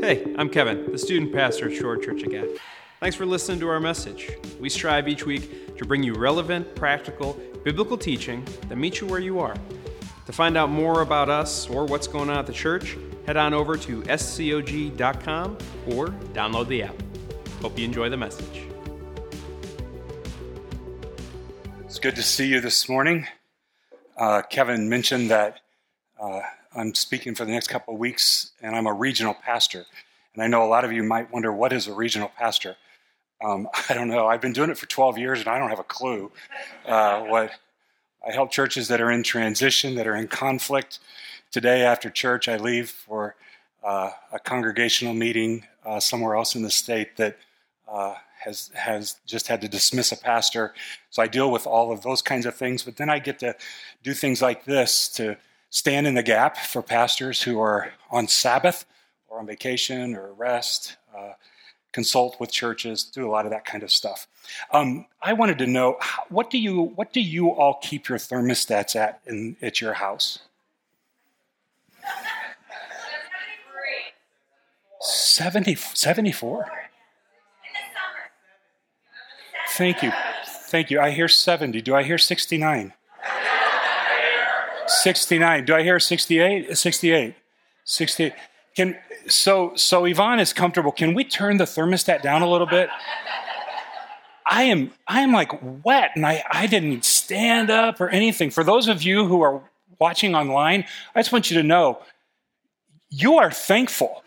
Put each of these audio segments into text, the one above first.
Hey, I'm Kevin, the student pastor at Shore Church again. Thanks for listening to our message. We strive each week to bring you relevant, practical, biblical teaching that meets you where you are. To find out more about us or what's going on at the church, head on over to scog.com or download the app. Hope you enjoy the message. It's good to see you this morning. Uh, Kevin mentioned that uh, I'm speaking for the next couple of weeks, and I'm a regional pastor. And I know a lot of you might wonder what is a regional pastor. Um, I don't know. I've been doing it for 12 years, and I don't have a clue. Uh, what I help churches that are in transition, that are in conflict. Today, after church, I leave for uh, a congregational meeting uh, somewhere else in the state that uh, has has just had to dismiss a pastor. So I deal with all of those kinds of things. But then I get to do things like this to stand in the gap for pastors who are on Sabbath or on vacation or rest, uh, consult with churches, do a lot of that kind of stuff. Um, I wanted to know what do you what do you all keep your thermostats at in at your house? 70, 74? Thank you. Thank you. I hear 70. Do I hear 69? 69. Do I hear 68? 68. 68. Can so so Yvonne is comfortable. Can we turn the thermostat down a little bit? I am I am like wet and I, I didn't stand up or anything. For those of you who are watching online, I just want you to know you are thankful.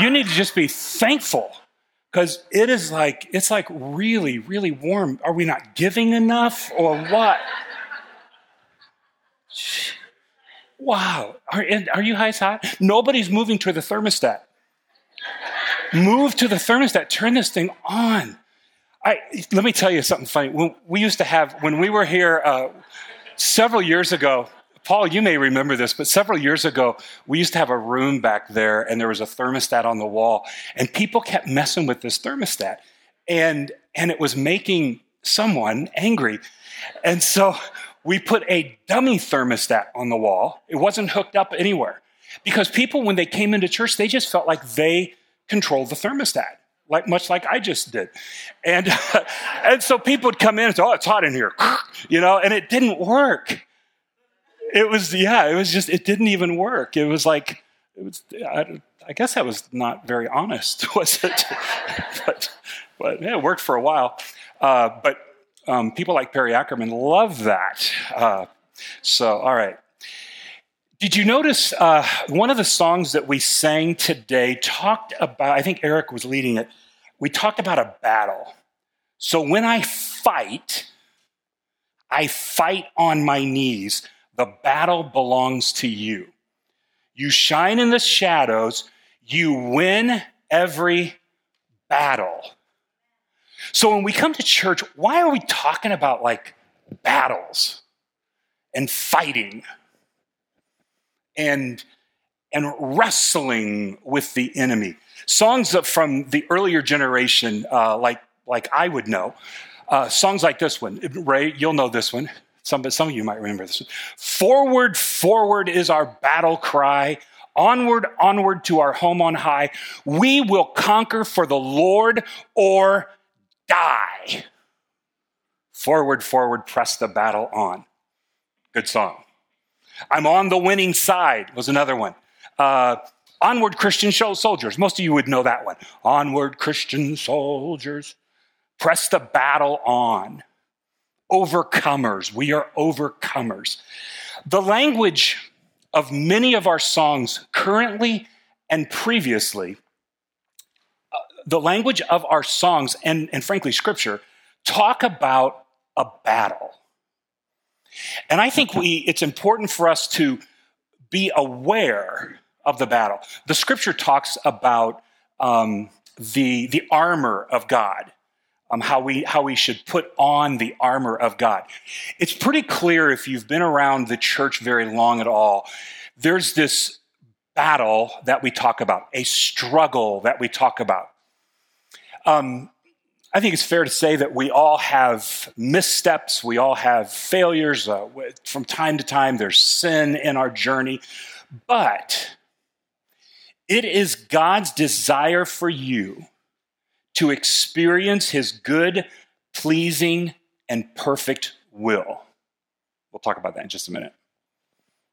You need to just be thankful because it is like it's like really really warm. Are we not giving enough or what? Wow. Are, are you guys hot? Nobody's moving to the thermostat. Move to the thermostat. Turn this thing on. I, let me tell you something funny. When we used to have, when we were here uh, several years ago, Paul, you may remember this, but several years ago, we used to have a room back there and there was a thermostat on the wall, and people kept messing with this thermostat. And, and it was making someone angry. And so we put a dummy thermostat on the wall. It wasn't hooked up anywhere. Because people, when they came into church, they just felt like they controlled the thermostat, like much like I just did. And, and so people would come in and say, oh, it's hot in here, you know, and it didn't work. It was, yeah, it was just, it didn't even work. It was like, it was, I, I guess that was not very honest, was it? but, but yeah, it worked for a while. Uh, but um, people like Perry Ackerman love that. Uh, so, all right. Did you notice uh, one of the songs that we sang today talked about, I think Eric was leading it, we talked about a battle. So when I fight, I fight on my knees. The battle belongs to you. You shine in the shadows, you win every battle. So when we come to church, why are we talking about like battles and fighting and and wrestling with the enemy? Songs from the earlier generation, uh, like like I would know, uh, songs like this one. Ray, you'll know this one. Some, some of you might remember this one. Forward, forward is our battle cry. Onward, onward to our home on high. We will conquer for the Lord or die. Forward, forward, press the battle on. Good song. I'm on the winning side was another one. Uh, Onward, Christian soldiers. Most of you would know that one. Onward, Christian soldiers. Press the battle on. Overcomers. We are overcomers. The language of many of our songs currently and previously the language of our songs and, and frankly, scripture talk about a battle. And I think we, it's important for us to be aware of the battle. The scripture talks about um, the, the armor of God, um, how, we, how we should put on the armor of God. It's pretty clear if you've been around the church very long at all, there's this battle that we talk about, a struggle that we talk about. Um, I think it's fair to say that we all have missteps, we all have failures. Uh, from time to time, there's sin in our journey. But It is God's desire for you to experience his good, pleasing, and perfect will. We'll talk about that in just a minute.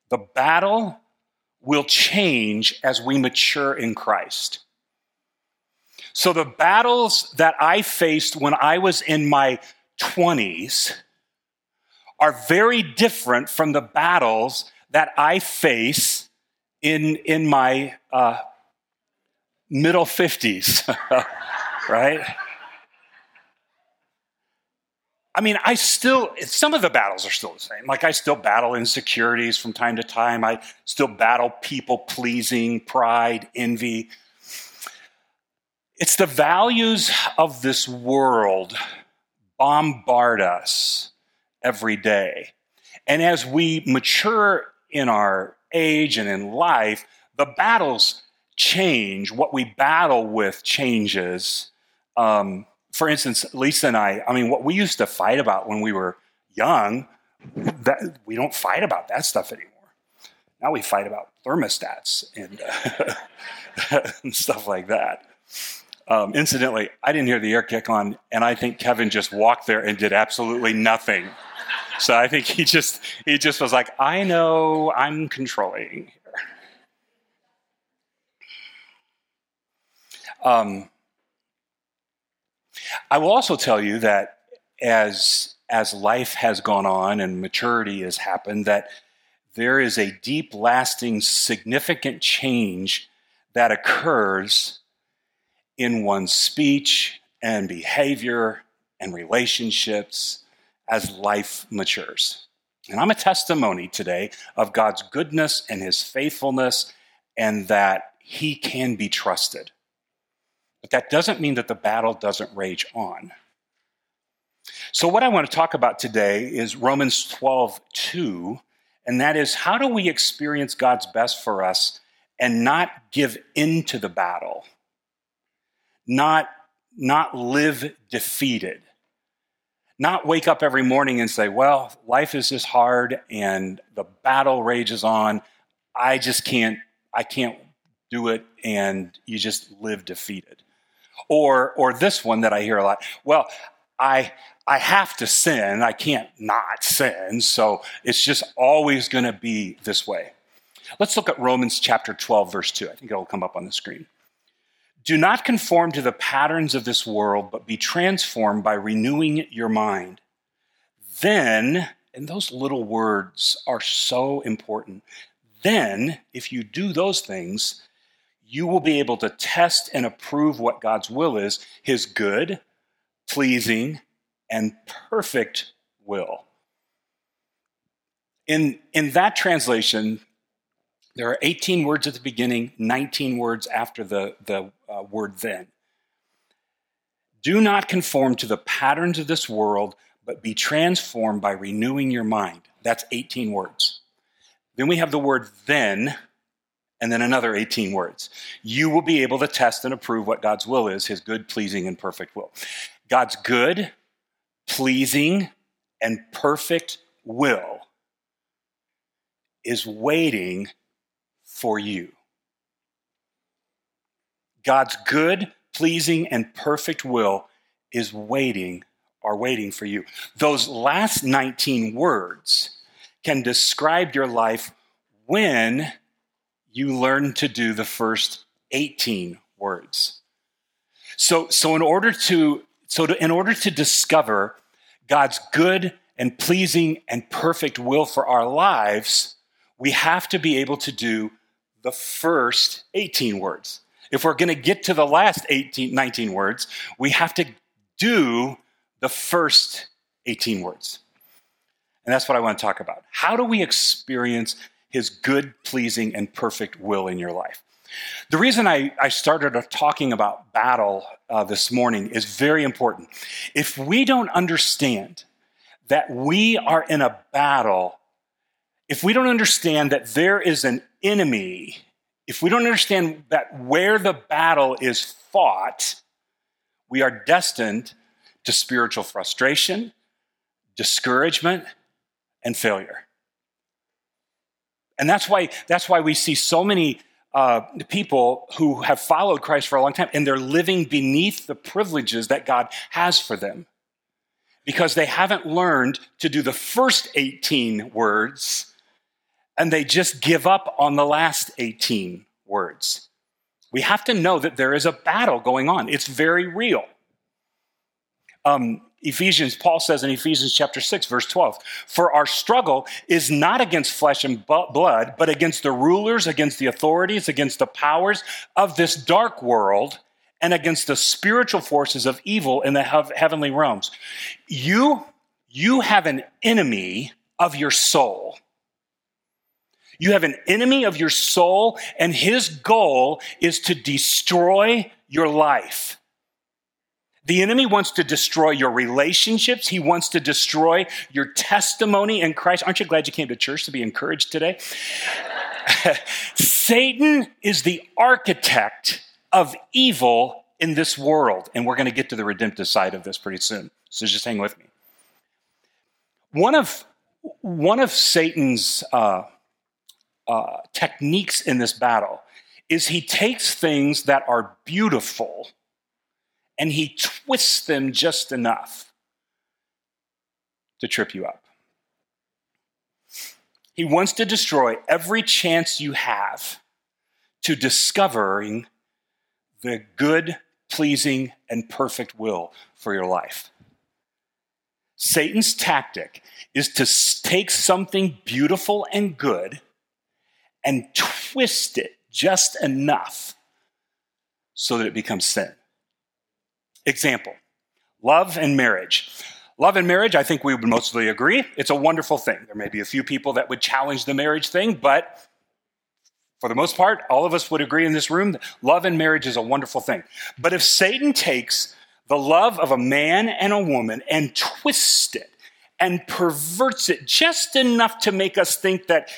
The battle will change as we mature in Christ. So, the battles that I faced when I was in my 20s are very different from the battles that I face in, in my uh, middle 50s, right? I mean, I still, some of the battles are still the same. Like, I still battle insecurities from time to time. I still battle people pleasing, pride, envy. It's the values of this world bombard us every day. And as we mature in our age and in life, the battles change. What we battle with changes. Um, for instance, Lisa and I, I mean, what we used to fight about when we were young, that we don't fight about that stuff anymore. Now we fight about thermostats and, uh, and stuff like that. Um, incidentally, I didn't hear the air kick on, and I think Kevin just walked there and did absolutely nothing. So I think he just he just was like, I know I'm controlling here. Um, I will also tell you that as as life has gone on and maturity has happened, that there is a deep, lasting, significant change that occurs in one's speech and behavior and relationships as life matures. And I'm a testimony today of God's goodness and his faithfulness and that he can be trusted. But that doesn't mean that the battle doesn't rage on. So, what I want to talk about today is Romans 12, 2, and that is how do we experience God's best for us and not give into the battle, not, not live defeated, not wake up every morning and say, well, life is just hard and the battle rages on. I just can't, I can't do it, and you just live defeated. Or, or this one that I hear a lot. Well, I, I have to sin. I can't not sin. So it's just always going to be this way. Let's look at Romans chapter 12, verse 2. I think it'll come up on the screen. Do not conform to the patterns of this world, but be transformed by renewing your mind. Then, and those little words are so important. Then, if you do those things, you will be able to test and approve what God's will is his good, pleasing, and perfect will. In, in that translation, there are 18 words at the beginning, 19 words after the, the uh, word then. Do not conform to the patterns of this world, but be transformed by renewing your mind. That's 18 words. Then we have the word then, and then another 18 words. You will be able to test and approve what God's will is, his good, pleasing, and perfect will. God's good, pleasing, and perfect will is waiting for you. God's good, pleasing, and perfect will is waiting, are waiting for you. Those last 19 words can describe your life when you learn to do the first 18 words. So, so in order to, so to, in order to discover God's good and pleasing and perfect will for our lives, we have to be able to do the first 18 words. If we're going to get to the last 18, 19 words, we have to do the first 18 words. And that's what I want to talk about. How do we experience his good, pleasing, and perfect will in your life. The reason I, I started talking about battle uh, this morning is very important. If we don't understand that we are in a battle, if we don't understand that there is an enemy, if we don't understand that where the battle is fought, we are destined to spiritual frustration, discouragement, and failure. And that's why, that's why we see so many uh, people who have followed Christ for a long time and they're living beneath the privileges that God has for them because they haven't learned to do the first 18 words and they just give up on the last 18 words. We have to know that there is a battle going on, it's very real. Um, Ephesians, Paul says in Ephesians chapter 6, verse 12, for our struggle is not against flesh and blood, but against the rulers, against the authorities, against the powers of this dark world, and against the spiritual forces of evil in the heavenly realms. You, you have an enemy of your soul. You have an enemy of your soul, and his goal is to destroy your life. The enemy wants to destroy your relationships. He wants to destroy your testimony in Christ. Aren't you glad you came to church to be encouraged today? Satan is the architect of evil in this world. And we're going to get to the redemptive side of this pretty soon. So just hang with me. One of, one of Satan's uh, uh, techniques in this battle is he takes things that are beautiful and he twists them just enough to trip you up. He wants to destroy every chance you have to discovering the good, pleasing, and perfect will for your life. Satan's tactic is to take something beautiful and good and twist it just enough so that it becomes sin. Example love and marriage. Love and marriage, I think we would mostly agree. It's a wonderful thing. There may be a few people that would challenge the marriage thing, but for the most part, all of us would agree in this room that love and marriage is a wonderful thing. But if Satan takes the love of a man and a woman and twists it and perverts it just enough to make us think that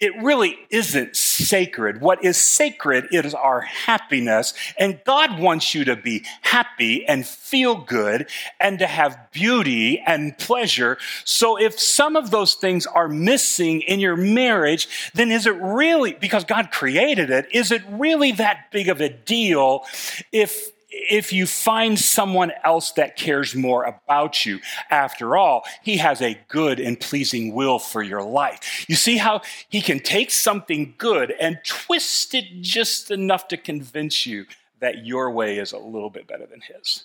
it really isn't sacred. What is sacred is our happiness. And God wants you to be happy and feel good and to have beauty and pleasure. So if some of those things are missing in your marriage, then is it really, because God created it, is it really that big of a deal if if you find someone else that cares more about you, after all, he has a good and pleasing will for your life. You see how he can take something good and twist it just enough to convince you that your way is a little bit better than his.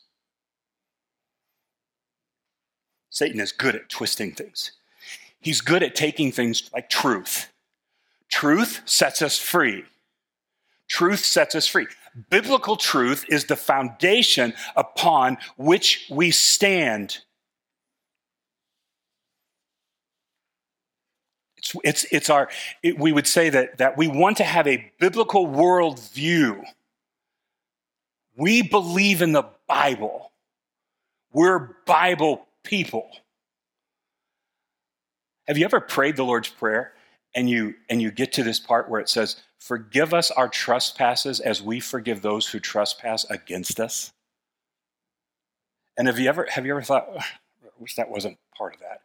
Satan is good at twisting things. He's good at taking things like truth. Truth sets us free. Truth sets us free. Biblical truth is the foundation upon which we stand. It's, it's, it's our, it, we would say that, that we want to have a biblical worldview. We believe in the Bible. We're Bible people. Have you ever prayed the Lord's Prayer and you and you get to this part where it says, Forgive us our trespasses as we forgive those who trespass against us. And have you ever have you ever thought, I wish that wasn't part of that?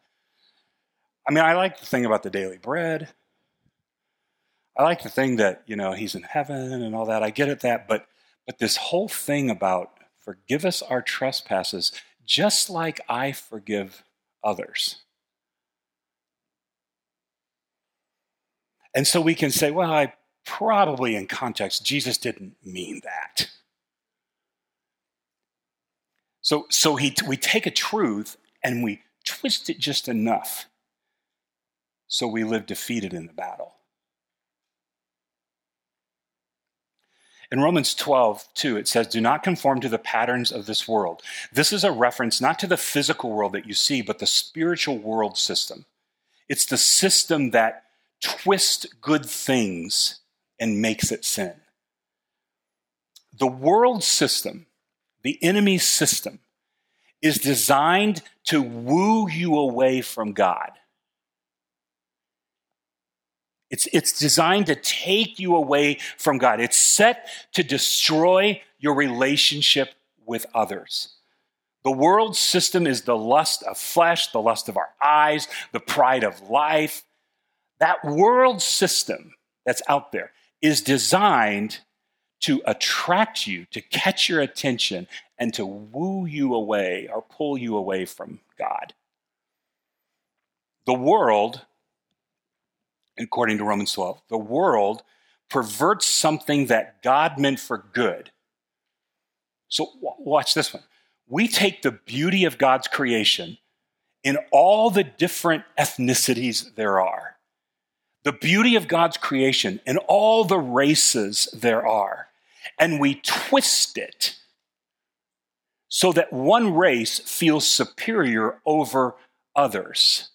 I mean, I like the thing about the daily bread. I like the thing that, you know, he's in heaven and all that. I get at that, but but this whole thing about forgive us our trespasses, just like I forgive others. And so we can say, well, I probably in context, Jesus didn't mean that. So, so he, we take a truth and we twist it just enough so we live defeated in the battle. In Romans 12, 2, it says, Do not conform to the patterns of this world. This is a reference not to the physical world that you see, but the spiritual world system. It's the system that twists good things and makes it sin. The world system, the enemy system, is designed to woo you away from God. It's, it's designed to take you away from God. It's set to destroy your relationship with others. The world system is the lust of flesh, the lust of our eyes, the pride of life. That world system that's out there is designed to attract you, to catch your attention, and to woo you away or pull you away from God. The world, according to Romans 12, the world perverts something that God meant for good. So, watch this one. We take the beauty of God's creation in all the different ethnicities there are, the beauty of God's creation and all the races there are, and we twist it so that one race feels superior over others.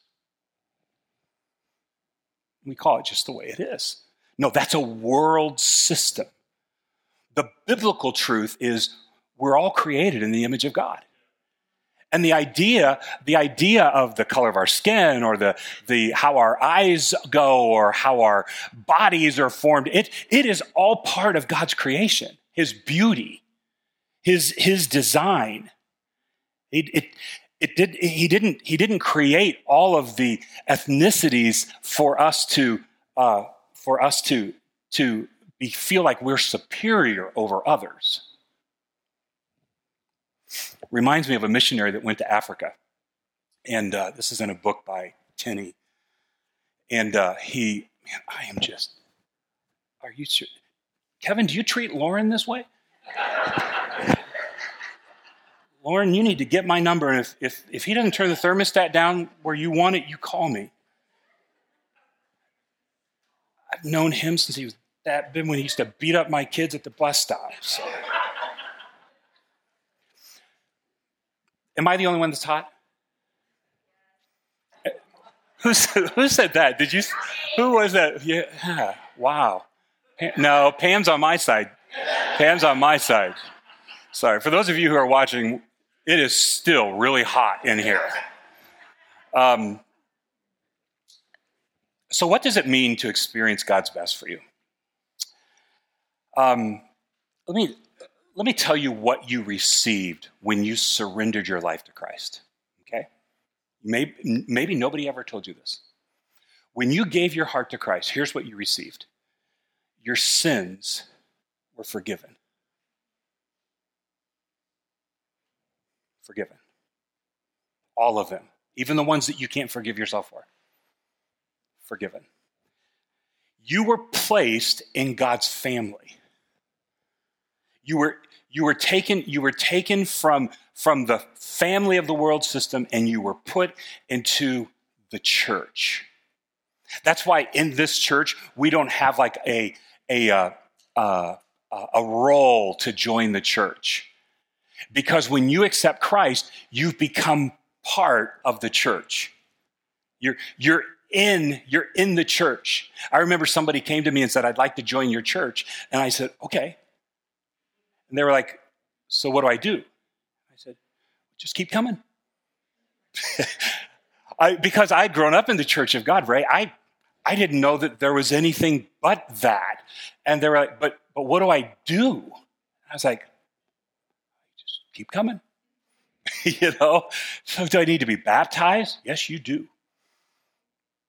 We call it just the way it is. No, that's a world system. The biblical truth is we're all created in the image of God. And the idea, the idea of the color of our skin or the, the how our eyes go or how our bodies are formed, it, it is all part of God's creation, his beauty, his, his design. It, it, it did, he, didn't, he didn't create all of the ethnicities for us to, uh, for us to, to be, feel like we're superior over others reminds me of a missionary that went to Africa. And uh, this is in a book by Tenney. And uh, he, man, I am just, are you sure? Kevin, do you treat Lauren this way? Lauren, you need to get my number. And if, if, if he doesn't turn the thermostat down where you want it, you call me. I've known him since he was that big when he used to beat up my kids at the bus stop. So. Am I the only one that's hot? Who said, who said that? Did you? Who was that? Yeah. Wow. No, Pam's on my side. Pam's on my side. Sorry. For those of you who are watching, it is still really hot in here. Um, so, what does it mean to experience God's best for you? Um, let me let me tell you what you received when you surrendered your life to Christ. Okay? Maybe, maybe nobody ever told you this. When you gave your heart to Christ, here's what you received your sins were forgiven. Forgiven. All of them, even the ones that you can't forgive yourself for. Forgiven. You were placed in God's family. You were, you were taken, you were taken from, from the family of the world system and you were put into the church. That's why in this church, we don't have like a, a, uh, uh, a roll to join the church. Because when you accept Christ, you've become part of the church. You're, you're in, you're in the church. I remember somebody came to me and said, I'd like to join your church. And I said, okay. And they were like, So what do I do? I said, Just keep coming. I, because I'd grown up in the church of God, right? I, I didn't know that there was anything but that. And they were like, but, but what do I do? I was like, just keep coming. you know? So do I need to be baptized? Yes, you do.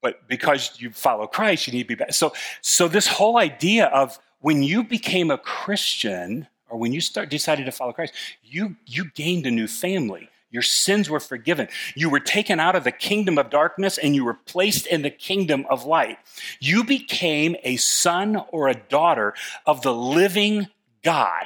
But because you follow Christ, you need to be baptized. So, so this whole idea of when you became a Christian, or when you start decided to follow Christ, you, you gained a new family. Your sins were forgiven. You were taken out of the kingdom of darkness and you were placed in the kingdom of light. You became a son or a daughter of the living God,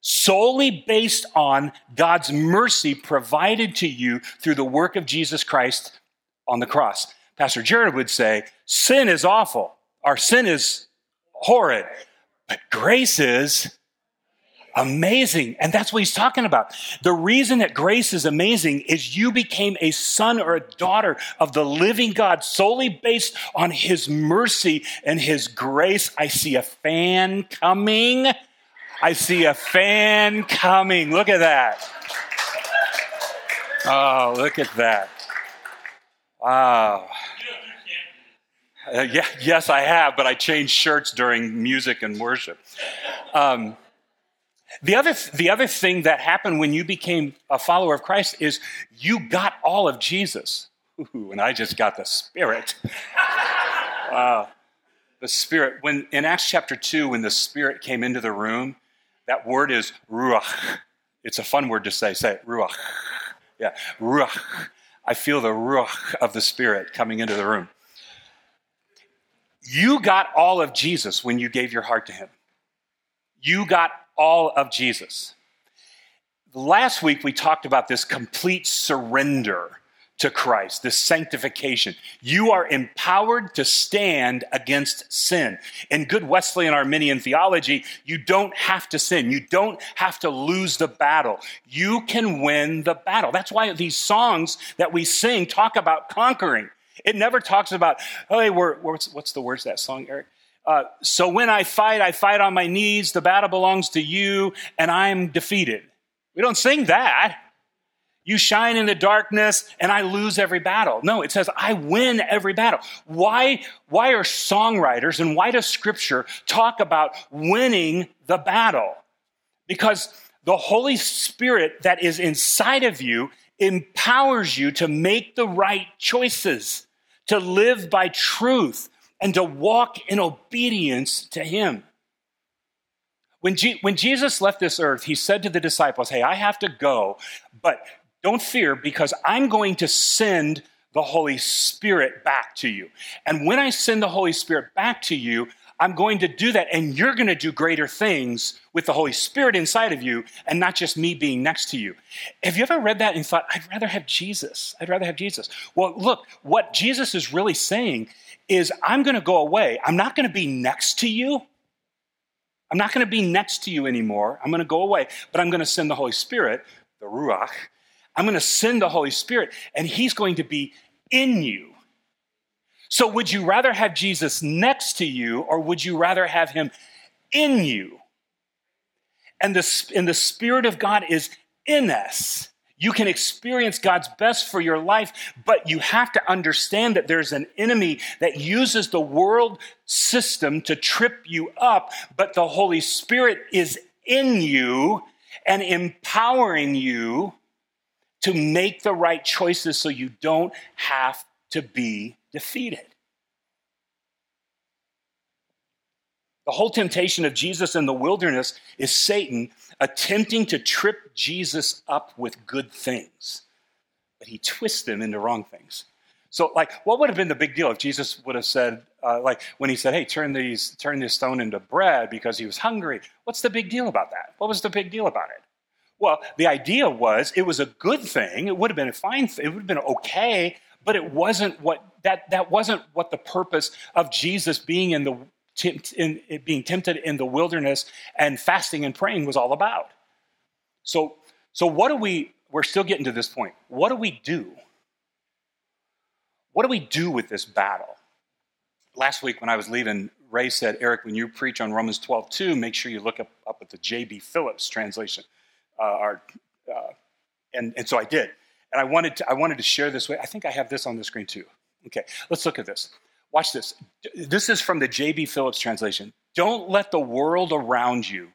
solely based on God's mercy provided to you through the work of Jesus Christ on the cross. Pastor Jared would say, sin is awful. Our sin is horrid. But grace is amazing. And that's what he's talking about. The reason that grace is amazing is you became a son or a daughter of the living God solely based on his mercy and his grace. I see a fan coming. I see a fan coming. Look at that. Oh, look at that. Wow. Uh, yeah, yes, I have, but I changed shirts during music and worship. Um, the other, the other thing that happened when you became a follower of Christ is you got all of Jesus. Ooh, and I just got the Spirit. wow. the Spirit, when in Acts chapter 2, when the Spirit came into the room, that word is ruach. It's a fun word to say. Say it, ruach. Yeah, ruach. I feel the ruach of the Spirit coming into the room. You got all of Jesus when you gave your heart to Him. You got all of Jesus. Last week, we talked about this complete surrender to Christ, this sanctification. You are empowered to stand against sin. In good Wesleyan Arminian theology, you don't have to sin. You don't have to lose the battle. You can win the battle. That's why these songs that we sing talk about conquering. It never talks about, hey, we're, what's, what's the words of that song, Eric? Uh, so when I fight, I fight on my knees. The battle belongs to you, and I'm defeated. We don't sing that. You shine in the darkness and I lose every battle. No, it says I win every battle. Why, why are songwriters and why does scripture talk about winning the battle? Because the Holy Spirit that is inside of you empowers you to make the right choices, to live by truth, and to walk in obedience to Him. When, G- when Jesus left this earth, he said to the disciples, Hey, I have to go, but don't fear because I'm going to send the Holy Spirit back to you. And when I send the Holy Spirit back to you, I'm going to do that, and you're going to do greater things with the Holy Spirit inside of you and not just me being next to you. Have you ever read that and thought, I'd rather have Jesus? I'd rather have Jesus. Well, look, what Jesus is really saying is, I'm going to go away. I'm not going to be next to you. I'm not going to be next to you anymore. I'm going to go away, but I'm going to send the Holy Spirit, the Ruach. I'm going to send the Holy Spirit, and He's going to be in you. So, would you rather have Jesus next to you, or would you rather have Him in you? And the, and the Spirit of God is in us. You can experience God's best for your life, but you have to understand that there's an enemy that uses the world system to trip you up, but the Holy Spirit is in you and empowering you to make the right choices so you don't have to be defeated. The whole temptation of Jesus in the wilderness is Satan attempting to trip Jesus up with good things, but he twists them into wrong things. So, like, what would have been the big deal if Jesus would have said, uh, like, when he said, "Hey, turn these, turn this stone into bread," because he was hungry? What's the big deal about that? What was the big deal about it? Well, the idea was it was a good thing. It would have been a fine. It would have been okay, but it wasn't what that that wasn't what the purpose of Jesus being in the in, in, being tempted in the wilderness and fasting and praying was all about. So, so what do we, we're still getting to this point. What do we do? What do we do with this battle? Last week when I was leaving, Ray said, Eric, when you preach on Romans 12, 2, make sure you look up, up at the J.B. Phillips translation. Uh, our, uh, and, and so I did. And I wanted, to, I wanted to share this way. I think I have this on the screen too. Okay, let's look at this. Watch this. This is from the J.B. Phillips translation. Don't let the world around you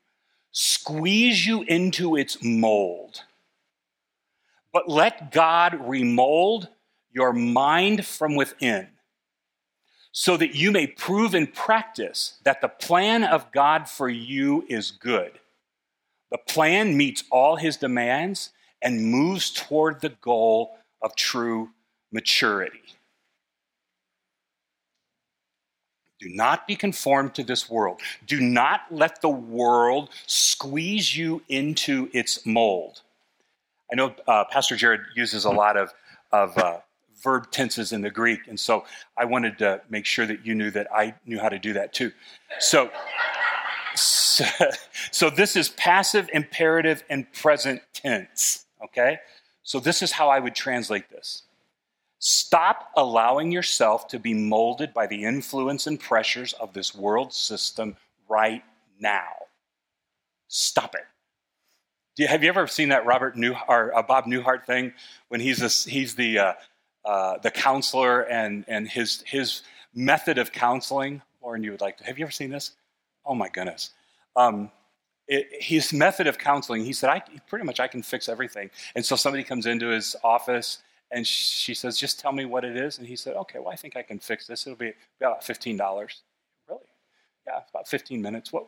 squeeze you into its mold, but let God remold your mind from within so that you may prove in practice that the plan of God for you is good. The plan meets all his demands and moves toward the goal of true maturity. Do not be conformed to this world. Do not let the world squeeze you into its mold. I know uh, Pastor Jared uses a lot of, of uh, verb tenses in the Greek, and so I wanted to make sure that you knew that I knew how to do that too. So, so, so this is passive, imperative, and present tense, okay? So this is how I would translate this. Stop allowing yourself to be molded by the influence and pressures of this world system right now. Stop it. You, have you ever seen that Robert New or uh, Bob Newhart thing when he's a, he's the uh, uh, the counselor and and his his method of counseling? Lauren, you would like to. Have you ever seen this? Oh my goodness. Um, it, his method of counseling, he said, I pretty much I can fix everything. And so somebody comes into his office and she says, just tell me what it is. And he said, okay, well, I think I can fix this. It'll be about $15. Really? Yeah, about 15 minutes. What?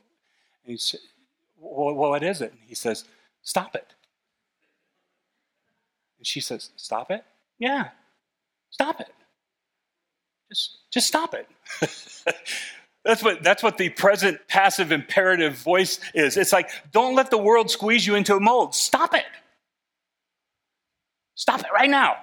And he said, well, what is it? And he says, Stop it. And she says, Stop it? Yeah, stop it. Just, just stop it. that's, what, that's what the present passive imperative voice is. It's like, don't let the world squeeze you into a mold. Stop it. Stop it right now.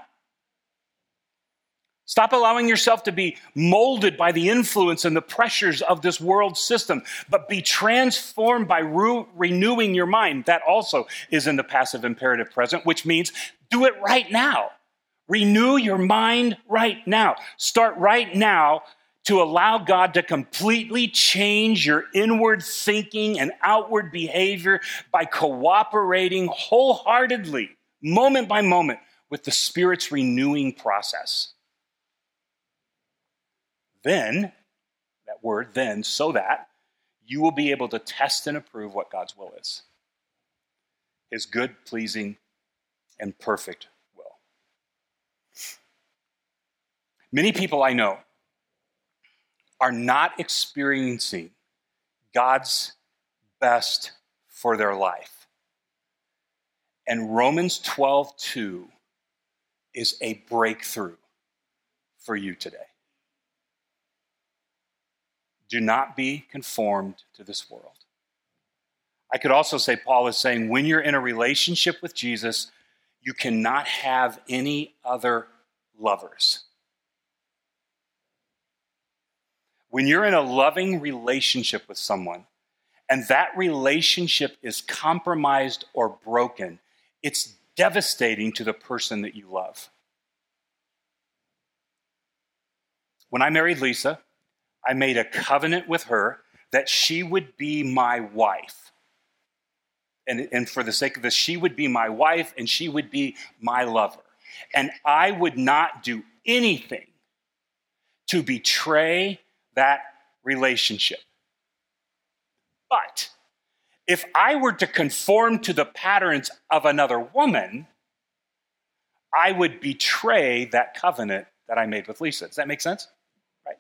Stop allowing yourself to be molded by the influence and the pressures of this world system, but be transformed by re- renewing your mind. That also is in the passive imperative present, which means do it right now. Renew your mind right now. Start right now to allow God to completely change your inward thinking and outward behavior by cooperating wholeheartedly, moment by moment, with the Spirit's renewing process. Then, that word then, so that you will be able to test and approve what God's will is His good, pleasing, and perfect will. Many people I know are not experiencing God's best for their life. And Romans 12, 2 is a breakthrough for you today. Do not be conformed to this world. I could also say, Paul is saying, when you're in a relationship with Jesus, you cannot have any other lovers. When you're in a loving relationship with someone, and that relationship is compromised or broken, it's devastating to the person that you love. When I married Lisa, I made a covenant with her that she would be my wife. And, and for the sake of this, she would be my wife and she would be my lover. And I would not do anything to betray that relationship. But if I were to conform to the patterns of another woman, I would betray that covenant that I made with Lisa. Does that make sense? Right.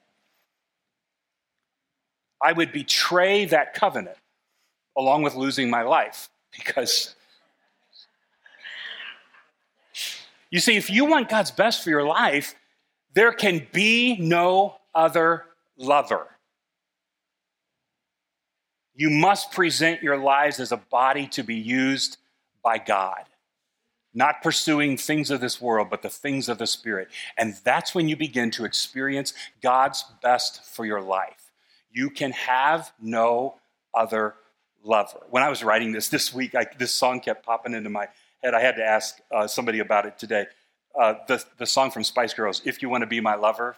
I would betray that covenant along with losing my life because you see, if you want God's best for your life, there can be no other lover. You must present your lives as a body to be used by God, not pursuing things of this world, but the things of the Spirit. And that's when you begin to experience God's best for your life. You can have no other lover. When I was writing this this week, I, this song kept popping into my head. I had to ask uh, somebody about it today. Uh, the, the song from Spice Girls, If You Want to Be My Lover,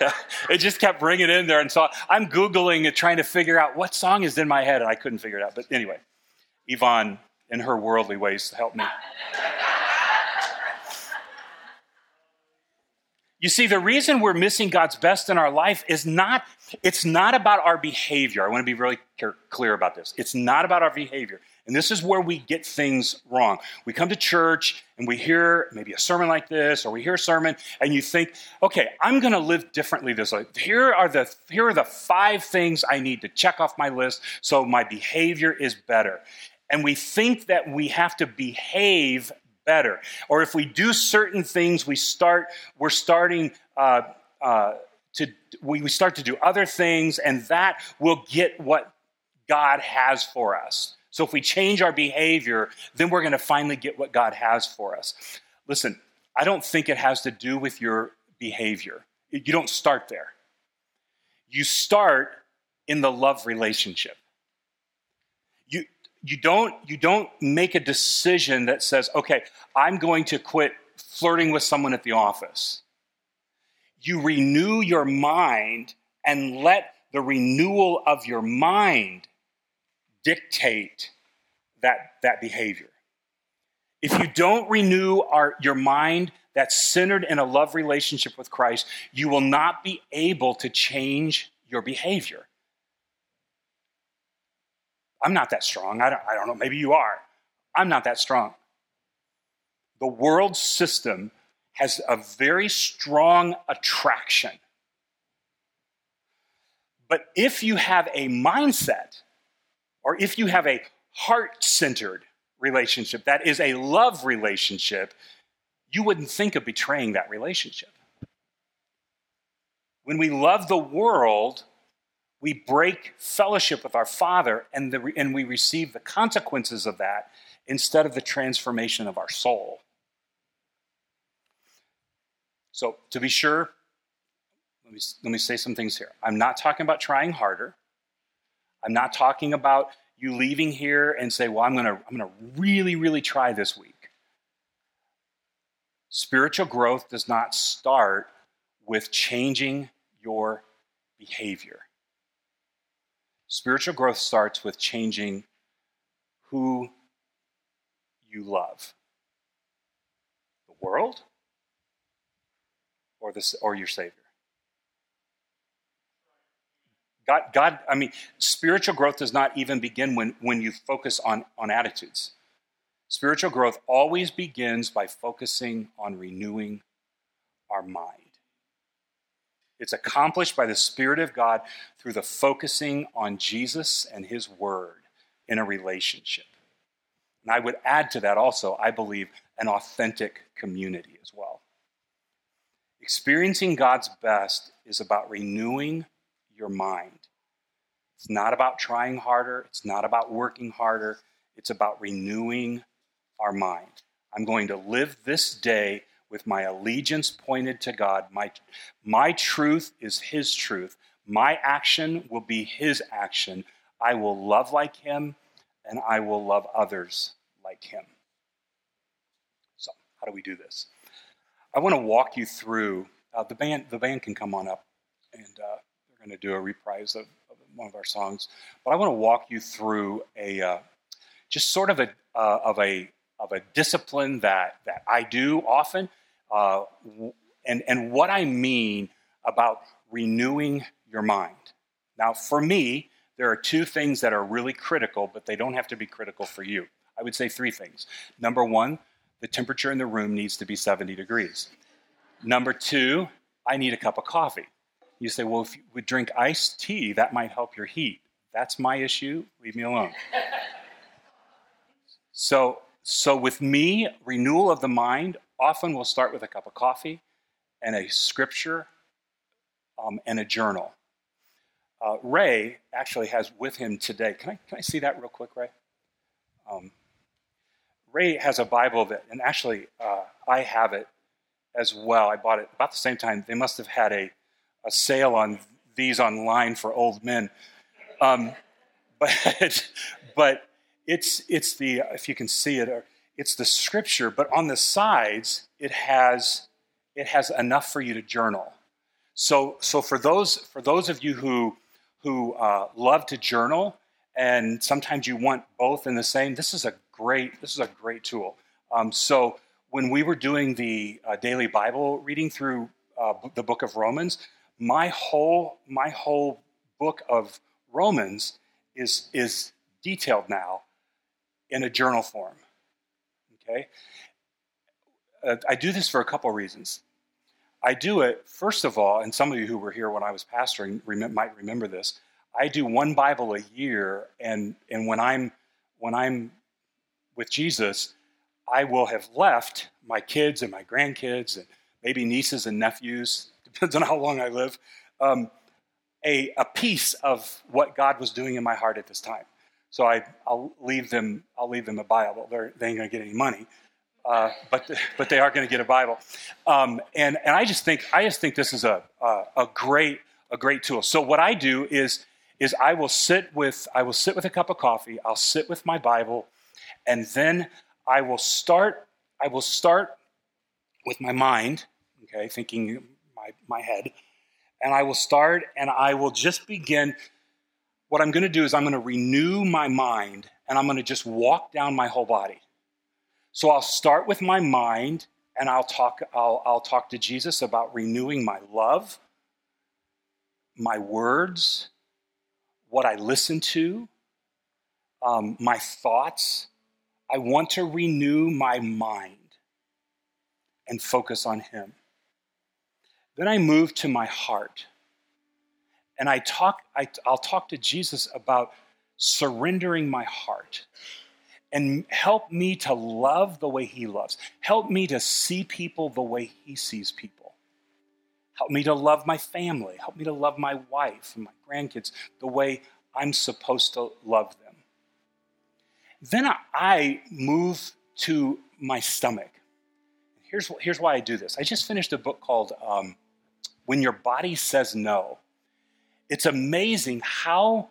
it just kept bringing in there. And so I'm Googling it, trying to figure out what song is in my head, and I couldn't figure it out. But anyway, Yvonne, in her worldly ways, helped me. You see, the reason we're missing God's best in our life is not, it's not about our behavior. I want to be really clear about this. It's not about our behavior. And this is where we get things wrong. We come to church and we hear maybe a sermon like this, or we hear a sermon, and you think, okay, I'm going to live differently this way. Here are the here are the five things I need to check off my list so my behavior is better. And we think that we have to behave better, or if we do certain things, we start we're starting. Uh, uh, to we, we start to do other things, and that will get what God has for us. So if we change our behavior, then we're going to finally get what God has for us. Listen, I don't think it has to do with your behavior. You don't start there. You start in the love relationship. You, you, don't, you don't make a decision that says, okay, I'm going to quit flirting with someone at the office. You renew your mind and let the renewal of your mind dictate that, that behavior. If you don't renew our, your mind that's centered in a love relationship with Christ, you will not be able to change your behavior. I'm not that strong. I don't, I don't know. Maybe you are. I'm not that strong. The world system has a very strong attraction But if you have a mindset, or if you have a heart centered relationship, that is a love relationship, you wouldn't think of betraying that relationship. When we love the world, we break fellowship with our Father and, the, and we receive the consequences of that instead of the transformation of our soul. So, to be sure, let me, let me say some things here. I'm not talking about trying harder. I'm not talking about you leaving here and say, well, I'm going to I'm going to really, really try this week. Spiritual growth does not start with changing your behavior. Spiritual growth starts with changing who you love the world or, this, or your Savior. God, God, I mean, spiritual growth does not even begin when, when you focus on, on attitudes. Spiritual growth always begins by focusing on renewing our mind. It's accomplished by the Spirit of God through the focusing on Jesus and His Word in a relationship. And I would add to that also, I believe, an authentic community as well. Experiencing God's best is about renewing your mind. It's not about trying harder, it's not about working harder, it's about renewing our mind. I'm going to live this day with my allegiance pointed to God. My, my truth is His truth. My action will be His action. I will love like Him, and I will love others like Him. So, how do we do this? I want to walk you through. Uh, the band, the band can come on up, and uh, going to do a reprise of, of, one of our songs. But I want to walk you through a uh, just sort of a uh, of a of a discipline that that I do often, uh, and and what I mean about renewing your mind. Now, for me, there are two things that are really critical, but they don't have to be critical for you. I would say three things. Number one, the temperature in the room needs to be 70 degrees. Number two, I need a cup of coffee. You say, well, if you would drink iced tea, that might help your heat. That's my issue. Leave me alone. so, so with me, renewal of the mind often will start with a cup of coffee and a scripture um, and a journal. Uh, Ray actually has with him today. Can I, can I see that real quick, Ray? Um, Ray has a Bible that, and actually, uh, I have it as well. I bought it about the same time. They must have had a, a sale on these online for old men. Um, but, but it's, it's the, if you can see it, it's the scripture, but on the sides, it has, it has enough for you to journal. So, so for, those, for those of you who, who uh, love to journal, and sometimes you want both in the same, this is a great, this is a great tool. Um, so when we were doing the uh, daily Bible reading through uh, the book of Romans, my whole my whole book of Romans is is detailed now in a journal form. Okay, uh, I do this for a couple reasons. I do it first of all, and some of you who were here when I was pastoring rem- might remember this. I do one Bible a year, and and when I'm when I'm with Jesus, I will have left my kids and my grandkids and maybe nieces and nephews, depends on how long I live, um, a, a piece of what God was doing in my heart at this time. So I, will leave them. I'll leave them a Bible. They're, they ain't going to get any money, uh, but but they are going to get a Bible. Um, and and I just think I just think this is a, a a great a great tool. So what I do is is I will sit with I will sit with a cup of coffee. I'll sit with my Bible, and then I will start, I will start with my mind, okay, thinking my, my head, and I will start and I will just begin. What I'm going to do is I'm going to renew my mind and I'm going to just walk down my whole body. So I'll start with my mind and I'll talk, I'll, I'll talk to Jesus about renewing my love, my words, what I listen to, um, my thoughts, I want to renew my mind and focus on Him. Then I move to my heart. and I talk, I, I'll talk to Jesus about surrendering my heart and help me to love the way he loves. Help me to see people the way he sees people. Help me to love my family. Help me to love my wife and my grandkids the way I'm supposed to love them. Then I move to my stomach. Here's, here's why I do this. I just finished a book called um, When Your Body Says No. It's amazing how,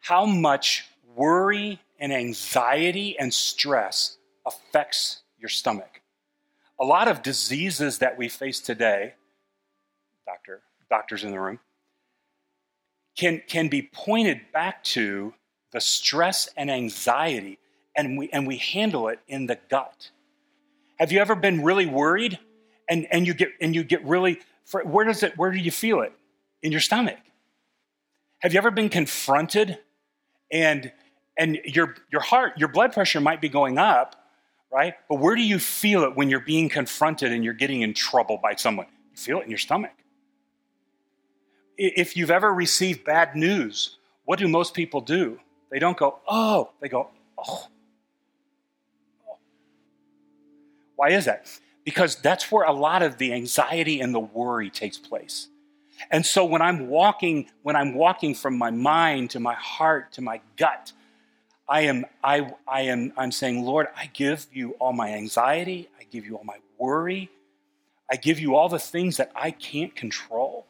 how much worry and anxiety and stress affects your stomach. A lot of diseases that we face today, doctor, doctors in the room, can, can be pointed back to the stress and anxiety, and we, and we handle it in the gut. Have you ever been really worried and, and you get and you get really where does it where do you feel it? In your stomach. Have you ever been confronted and and your your heart, your blood pressure might be going up, right? But where do you feel it when you're being confronted and you're getting in trouble by someone? You feel it in your stomach. If you've ever received bad news, what do most people do? They don't go, "Oh," they go, "Oh." Why is that? Because that's where a lot of the anxiety and the worry takes place. And so when I'm walking, when I'm walking from my mind to my heart to my gut, I am, I, I am, I'm saying, Lord, I give you all my anxiety. I give you all my worry. I give you all the things that I can't control.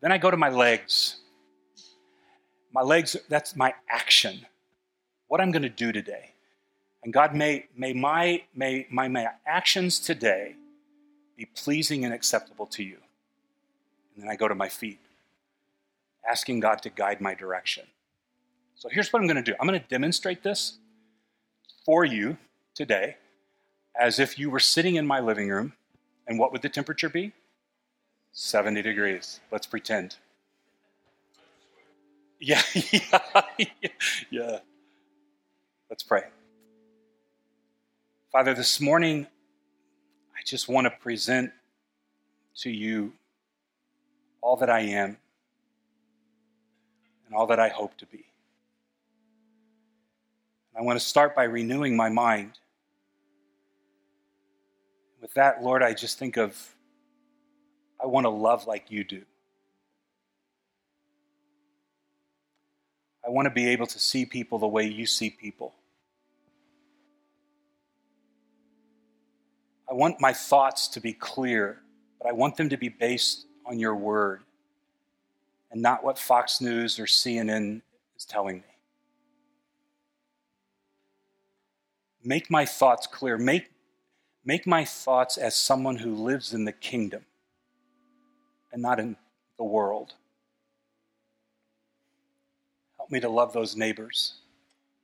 Then I go to my legs. My legs, that's my action. What I'm going to do today. And God, may, may, my, may, my, my actions today be pleasing and acceptable to you. And then I go to my feet, asking God to guide my direction. So here's what I'm going to do I'm going to demonstrate this for you today as if you were sitting in my living room. And what would the temperature be? 70 degrees. Let's pretend. Yeah, yeah, yeah. Let's pray. Father, this morning, I just want to present to you all that I am and all that I hope to be. I want to start by renewing my mind. With that, Lord, I just think of I want to love like you do. I want to be able to see people the way you see people. I want my thoughts to be clear, but I want them to be based on your word and not what Fox News or CNN is telling me. Make my thoughts clear. Make, make my thoughts as someone who lives in the kingdom and not in the world. Help me to love those neighbors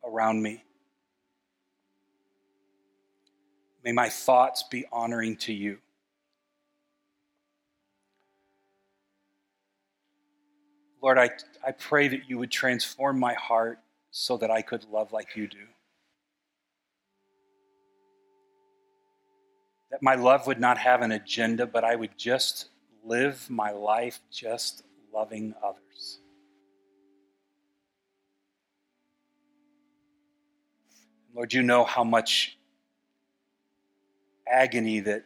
around me. May my thoughts be honoring to you. Lord, I, I pray that you would transform my heart so that I could love like you do. that my love would not have an agenda, but I would just live my life just loving others. Lord, you know how much agony that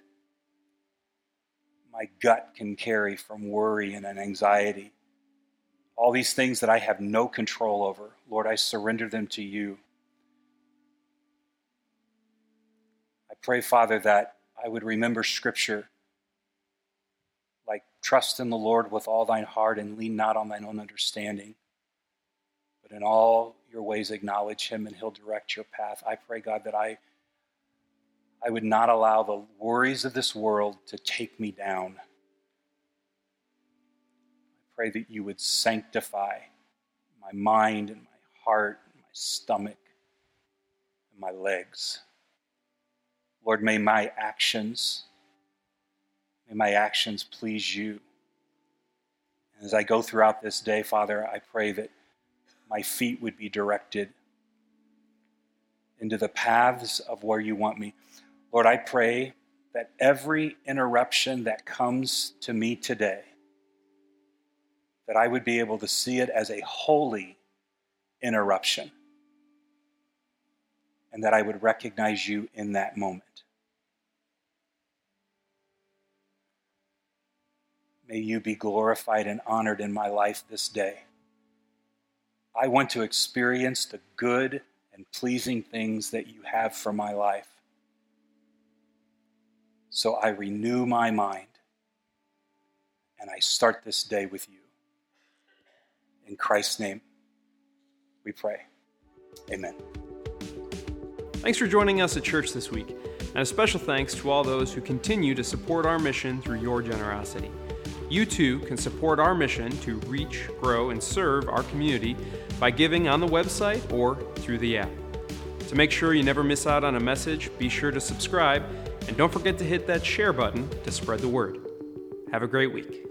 my gut can carry from worry and an anxiety. All these things that I have no control over, Lord, I surrender them to you. I pray, Father, that I would remember Scripture like trust in the Lord with all thine heart and lean not on thine own understanding, but in all your ways acknowledge him and he'll direct your path. I pray, God, that I, I would not allow the worries of this world to take me down. I pray that you would sanctify my mind and my heart and my stomach and my legs. Lord, may my actions, may my actions please you. And as I go throughout this day, Father, I pray that my feet would be directed into the paths of where you want me. Lord, I pray that every interruption that comes to me today that I would be able to see it as a holy interruption, and that I would recognize you in that moment. May you be glorified and honored in my life this day. I want to experience the good and pleasing things that you have for my life. So I renew my mind and I start this day with you. In Christ's name, we pray. Amen. Thanks for joining us at church this week, and a special thanks to all those who continue to support our mission through your generosity. You too can support our mission to reach, grow, and serve our community by giving on the website or through the app. To make sure you never miss out on a message, be sure to subscribe and don't forget to hit that share button to spread the word. Have a great week.